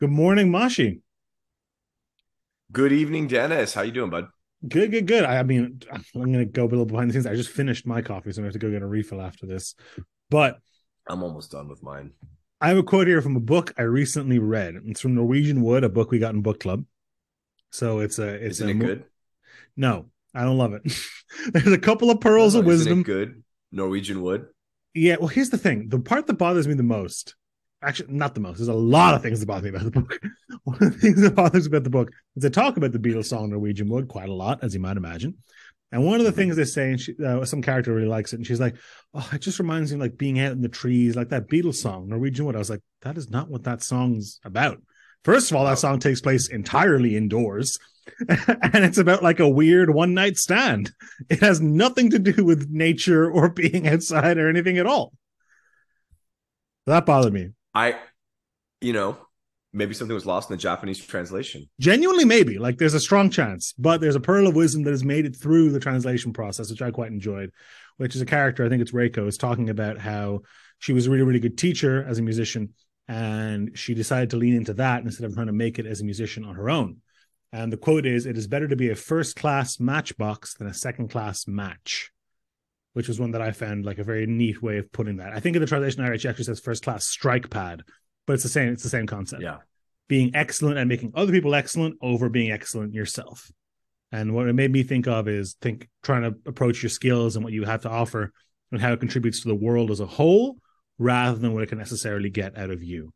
Good morning, Mashi. Good evening, Denis. How you doing, bud? Good, good, good. I, I mean, I'm going to go a little behind the scenes. I just finished my coffee, so I have to go get a refill after this. But I'm almost done with mine. I have a quote here from a book I recently read. It's from Norwegian Wood, a book we got in book club. So it's a it's Isn't a it good? No, I don't love it. There's a couple of pearls No, of isn't wisdom. it good? Norwegian wood. Yeah, well, here's the thing. The part that bothers me the most, actually, not the most, there's a lot of things that bother me about the book. One of the things that bothers me about the book is they talk about the Beatles song Norwegian Wood quite a lot, as you might imagine. And one of the things they say, and she, uh, some character really likes it, and she's like, "Oh, it just reminds me of like being out in the trees, like that Beatles song, Norwegian Wood." I was like, "That is not what that song's about." First of all, that song takes place entirely indoors, and it's about like a weird one night stand. It has nothing to do with nature or being outside or anything at all. That bothered me. I, you know, maybe something was lost in the Japanese translation. Genuinely, maybe. Like there's a strong chance, but there's a pearl of wisdom that has made it through the translation process, which I quite enjoyed. Which is a character, I think it's Reiko, is talking about how she was a really, really good teacher as a musician, and she decided to lean into that instead of trying to make it as a musician on her own. And the quote is, "It is better to be a first class matchbox than a second class match." Which was one that I found like a very neat way of putting that. I think in the translation Irish actually says first class strike pad, but it's the same. It's the same concept Yeah. being excellent and making other people excellent over being excellent yourself. And what it made me think of is think trying to approach your skills and what you have to offer and how it contributes to the world as a whole rather than what it can necessarily get out of you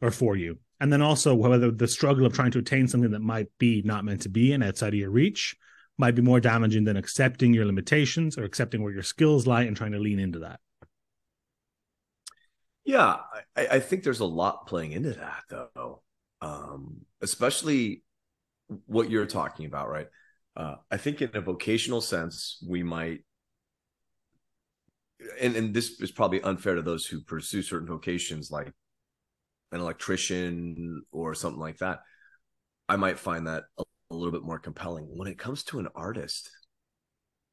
or for you. And then also whether the struggle of trying to attain something that might be not meant to be and outside of your reach might be more damaging than accepting your limitations or accepting where your skills lie and trying to lean into that. Yeah, I, I think there's a lot playing into that, though. Um, especially what you're talking about, right? Uh, I think in a vocational sense, we might, and and this is probably unfair to those who pursue certain vocations, like an electrician or something like that. I might find that a, a little bit more compelling. When it comes to an artist,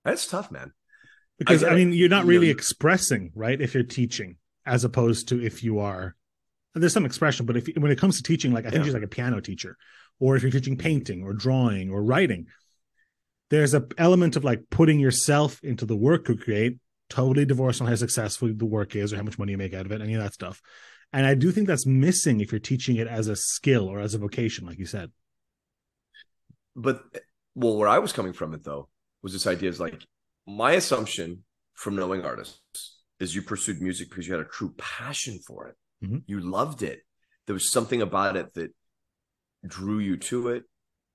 that's tough, man. because I, it. mean you're not really you- expressing right if you're teaching as opposed to if you are there's some expression but if when it comes to teaching like i think Yeah. she's like a piano teacher or if you're teaching mm-hmm. painting or drawing or writing there's a element of like putting yourself into the work you create totally divorced on how successful the work is or how much money you make out of it any of that stuff and i do think that's missing if you're teaching it as a skill or as a vocation like you said but well where i was coming from it though was this idea is like my assumption from knowing artists is you pursued music because you had a true passion for it. Mhm. you loved it. There was something about it that drew you to it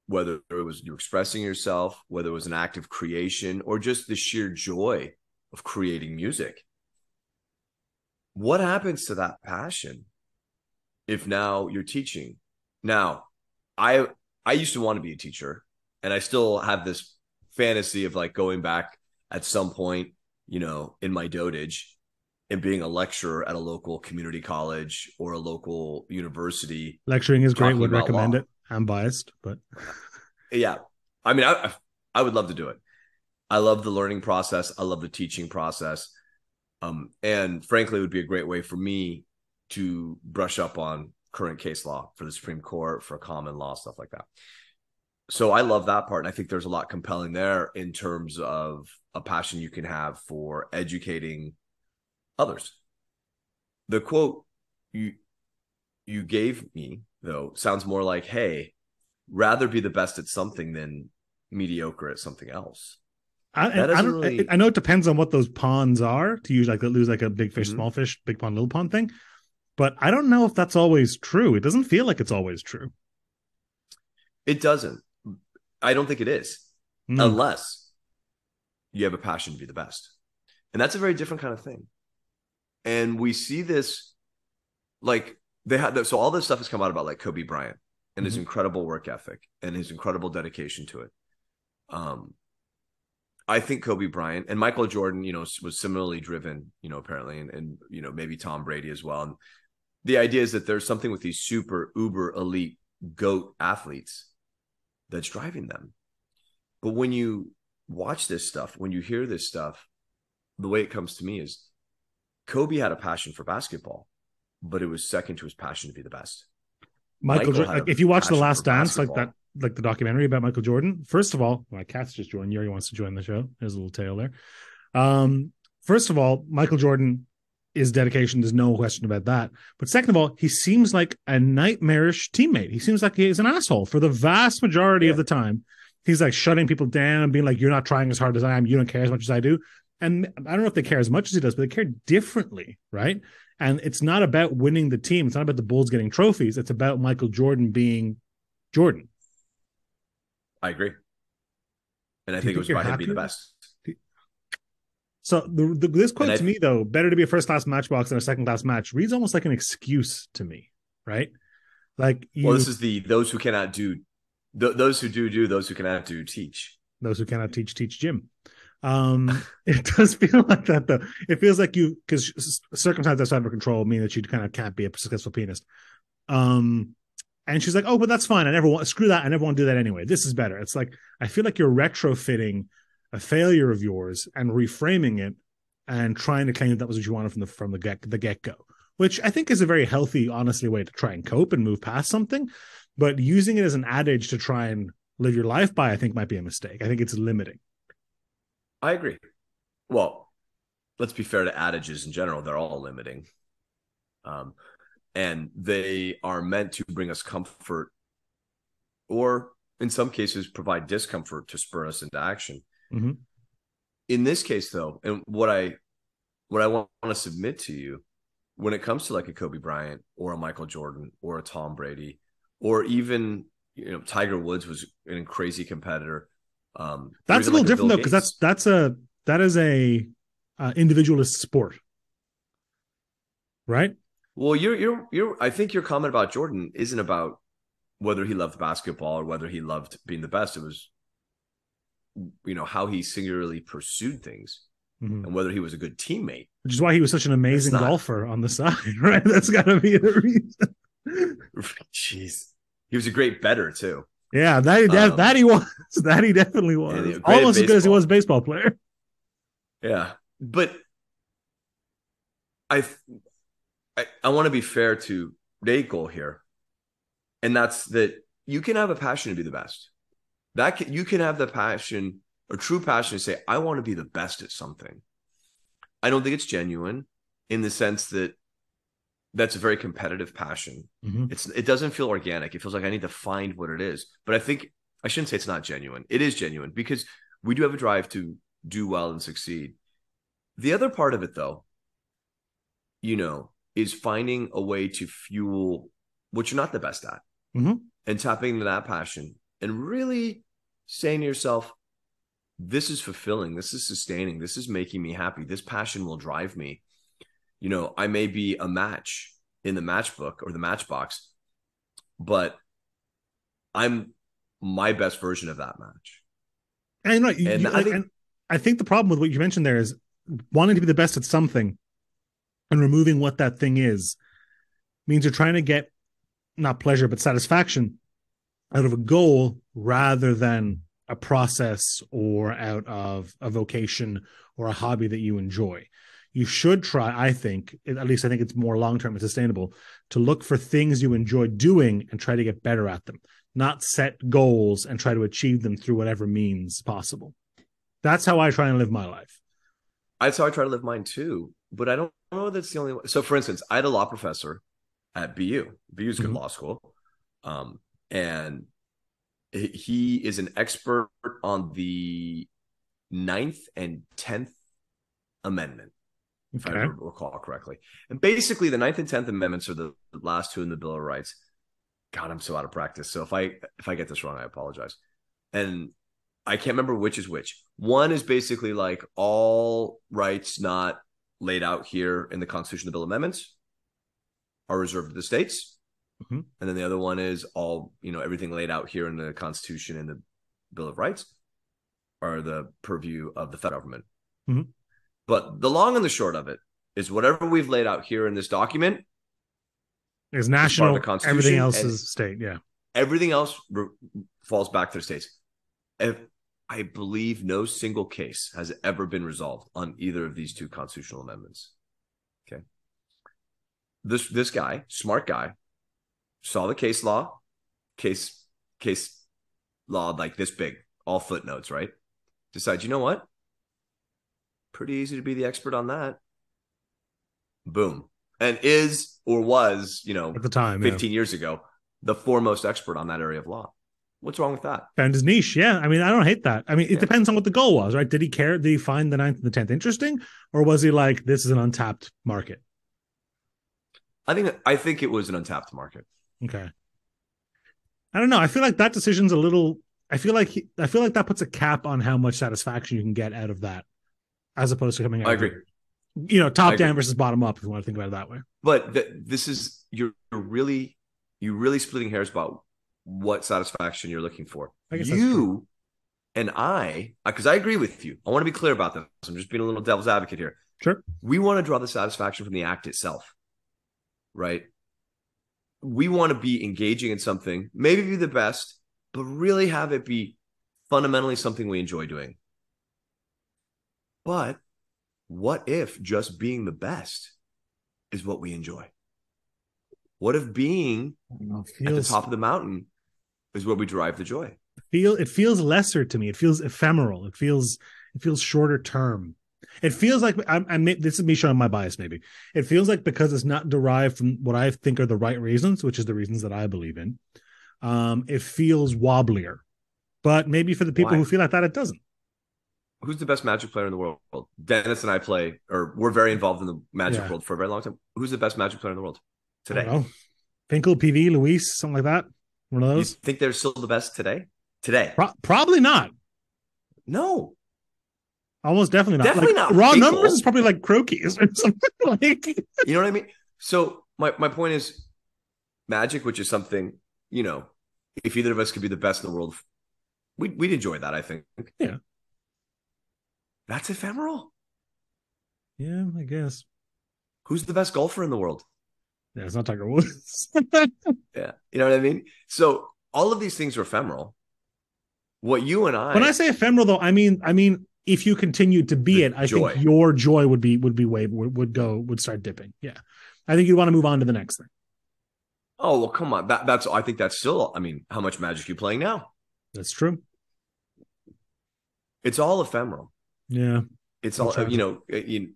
whether it was you expressing yourself whether it was an act of creation or just the sheer joy of creating music. What happens to that passion if now you're teaching? Now i i used to want to be a teacher and i still have this fantasy of like going back at some point you know in my dotage and being a lecturer at a local community college or a local university. Lecturing is great would recommend law. it. I'm biased but yeah. I mean i i would love to do it. I love the learning process. I love the teaching process. Um and frankly it would be a great way for me to brush up on current case law for the supreme court for common law stuff like that so i love that part and i think there's a lot compelling there in terms of a passion you can have for educating others the quote you you gave me though sounds more like hey rather be the best at something than mediocre at something else I, I, really- I know it depends on what those ponds are to use like lose like a big fish, Mhm. small fish, big pond, little pond thing. But I don't know if that's always true. It doesn't feel like it's always true. it doesn't i don't think it is Mm. unless you have a passion to be the best and that's a very different kind of thing and we see this like they had so all this stuff has come out about like kobe bryant and his Mhm. incredible work ethic and his incredible dedication to it um i think kobe bryant and michael jordan you know was similarly driven you know apparently and, and you know maybe tom brady as well and the idea is that there's something with these super uber elite goat athletes that's driving them but when you watch this stuff, when you hear this stuff, the way it comes to me is Kobe had a passion for basketball, but it was second to his passion to be the best. Michael, Michael like, if you watch The Last Dance, like that, like the documentary about Michael Jordan. First of all, my cat's just joined. Yuri wants to join the show. There's a little tail there. Um, first of all, Michael Jordan is dedication. There's no question about that. But second of all, he seems like a nightmarish teammate. He seems like he's an asshole for the vast majority of the time. He's like shutting people down and being like, "You're not trying as hard as I am. You don't care as much as I do." And I don't know if they care as much as he does, but they care differently, right? And it's not about winning the team. It's not about the Bulls getting trophies. It's about Michael Jordan being Jordan. I agree. And I think it was about him being the best. So the, the this quote I- to me though, better to be a first class matchbox than a second class match, reads almost like an excuse to me, right? Like you, Well, this is the those who cannot do, th- those who do do, those who cannot do teach. those who cannot teach teach gym. Um, it does feel like that though. It feels like you because circumstances outside of her control mean that you kind of can't be a successful pianist. Um, and she's like, "Oh, but that's fine. I never want screw that. I never want to do that anyway. This is better." It's like I feel like you're retrofitting a failure of yours and reframing it and trying to claim that that was what you wanted from the from the get the get go, which I think is a very healthy, honestly way to try and cope and move past something. But using it as an adage to try and live your life by, I think, might be a mistake. I think it's limiting. I agree. Well, let's be fair to adages in general; they're all limiting, um, and they are meant to bring us comfort, or in some cases, provide discomfort to spur us into action. Mhm. In this case, though, and what I what I want to submit to you, when it comes to like a Kobe Bryant or a Michael Jordan or a Tom Brady, or even you know Tiger Woods was a crazy competitor. Um, That's a little like different though, because that's that's a that is a uh, individualist sport, right? Well, you're you're you're. I think your comment about Jordan isn't about whether he loved basketball or whether he loved being the best. It was, you know, how he singularly pursued things Mhm. and whether he was a good teammate. Which is why he was such an amazing not- golfer on the side, right? That's got to be the reason. Jeez, he was a great bettor too. Yeah, that that, Um, that he was. That he definitely was. and he was great at Almost as good as he was a baseball player. Yeah, but I I, I want to be fair to Nagel here, and that's that you can have a passion to be the best. That can, you can have the passion, a true passion, to say I want to be the best at something. I don't think it's genuine in the sense that that's a very competitive passion. Mhm. It's it doesn't feel organic. It feels like I need to find what it is. But I think I shouldn't say it's not genuine. It is genuine because we do have a drive to do well and succeed. The other part of it though, you know, is finding a way to fuel what you're not the best at Mhm. and tapping into that passion and really saying to yourself, this is fulfilling, this is sustaining, this is making me happy. This passion will drive me. You know, I may be a match in the matchbook or the matchbox, but I'm my best version of that match. And, right, you- And you- I think- and I think the problem with what you mentioned there is wanting to be the best at something and removing what that thing is means you're trying to get not pleasure but satisfaction out of a goal rather than a process or out of a vocation or a hobby that you enjoy. You should try, I think, at least I think it's more long term and sustainable, to look for things you enjoy doing and try to get better at them, not set goals and try to achieve them through whatever means possible. That's how I try and live my life. That's how I try to live mine too. But I don't know that's the only way. So, for instance, I had a law professor at BU. BU is a good Mhm. law school, um, and he- is an expert on the Ninth and Tenth Amendment, if I Okay. recall correctly. And basically, the Ninth and Tenth Amendments are the the last two in the Bill of Rights. God, I'm so out of practice. So if I if I get this wrong, I apologize. And I can't remember which is which. One is basically like all rights not laid out here in the Constitution, the Bill of Amendments, are reserved to the states. Mhm. And then the other one is all, you know, everything laid out here in the Constitution and the Bill of Rights are the purview of the federal government. Mhm. But the long and the short of it is whatever we've laid out here in this document, Is national, Constitution everything else is state. Yeah. everything else re- falls back to the states. If, I believe no single case has ever been resolved on either of these two constitutional amendments. Okay. This this guy, smart guy, saw the case law, case case law like this big, all footnotes, right? Decide, you know what? Pretty easy to be the expert on that. Boom. And is or was, you know, At the time, 15 years ago, the foremost expert on that area of law. What's wrong with that? found his niche. Yeah, I mean, I don't hate that. I mean, it Yeah. depends on what the goal was, right? Did he care? Did he find the ninth and the tenth interesting, or was he like, this is an untapped market? I think I think it was an untapped market. Okay. I don't know. I feel like that decision's a little. I feel like he, I feel like that puts a cap on how much satisfaction you can get out of that, as opposed to coming out. I of agree. it. You know, top down versus bottom up. If you want to think about it that way. But th- this is you're you're really you're really splitting hairs about what satisfaction you're looking for. I guess you and I, uh, because I agree with you. I want to be clear about this. I'm just being a little devil's advocate here. Sure. We want to draw the satisfaction from the act itself, right? We want to be engaging in something, maybe be the best, but really have it be fundamentally something we enjoy doing. But what if just being the best is what we enjoy? What if being know. It at the top of the mountain is where we derive the joy? feel it feels lesser to me. It feels ephemeral. It feels it feels shorter term. It feels like I'm, I'm this is me showing my bias. Maybe it feels like because it's not derived from what I think are the right reasons, which is the reasons that I believe in. Um, it feels wobblier, but maybe for the people Why? who feel like that, it doesn't. Who's the best magic player in the world? Denis and I play, or we're very involved in the magic Yeah. world for a very long time. Who's the best magic player in the world I today? know. Finkel, PV, Luis, something like that. One of You those. think they're still the best today? Today? Pro- probably not. No. Almost definitely not. Definitely Like, not Raw Finkel. numbers is probably like croquis or something like. You know what I mean? So my, my point is magic, which is something, you know, if either of us could be the best in the world, we'd, we'd enjoy that, I think. Yeah. That's ephemeral. Yeah, I guess. Who's the best golfer in the world? Yeah, it's not Tiger Woods. Yeah. You know what I mean? So all of these things are ephemeral. What you and I, when I say ephemeral, though, I mean, I mean, if you continued to be The it, I joy. think your joy would be would be way would, would go would start dipping. Yeah, I think you'd want to move on to the next thing. oh well, come on, that, that's I think that's still. I mean, how much magic you playing now? That's true. It's all ephemeral. Yeah, It's all you know. uh, You,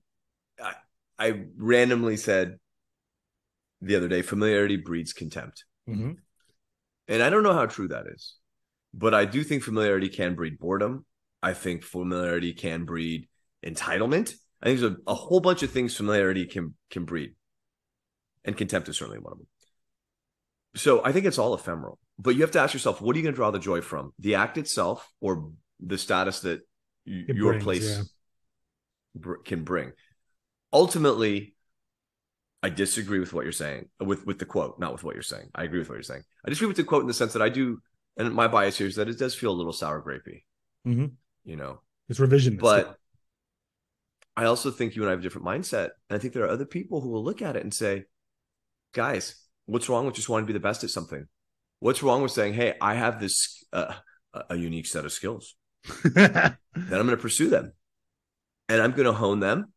I, I randomly said the other day, familiarity breeds contempt, Mhm. and I don't know how true that is, but I do think familiarity can breed boredom. I think familiarity can breed entitlement. I think there's a, a whole bunch of things familiarity can can breed, and contempt is certainly one of them. So I think it's all ephemeral, but you have to ask yourself, what are you going to draw the joy from? The act itself, or the status that y- your brings, place yeah. br- can bring? Ultimately, I disagree with what you're saying with with the quote, not with what you're saying. I agree with what you're saying. I disagree with the quote in the sense that I do, and my bias here is that it does feel a little sour grapey, Mhm. You know. it's revisionist. But I also think you and I have a different mindset. And I think there are other people who will look at it and say, guys, what's wrong with just wanting to be the best at something? What's wrong with saying, hey, I have this uh, a- unique set of skills, then I'm going to pursue them and I'm going to hone them.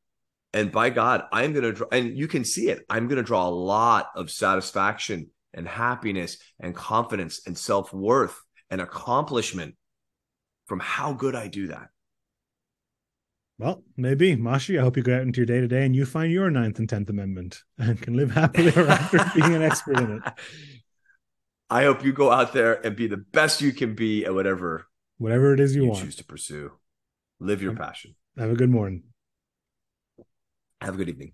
And by God, I'm going to draw, and you can see it. I'm going to draw a lot of satisfaction and happiness and confidence and self worth and accomplishment from how good I do that. well, maybe Mashi. I hope you go out into your day to day and you find your ninth and tenth amendment and can live happily ever after being an expert in it. I hope you go out there and be the best you can be at whatever Whatever it is you, you, want. choose to pursue. Live your Um, passion. Have a good morning. Have a good evening.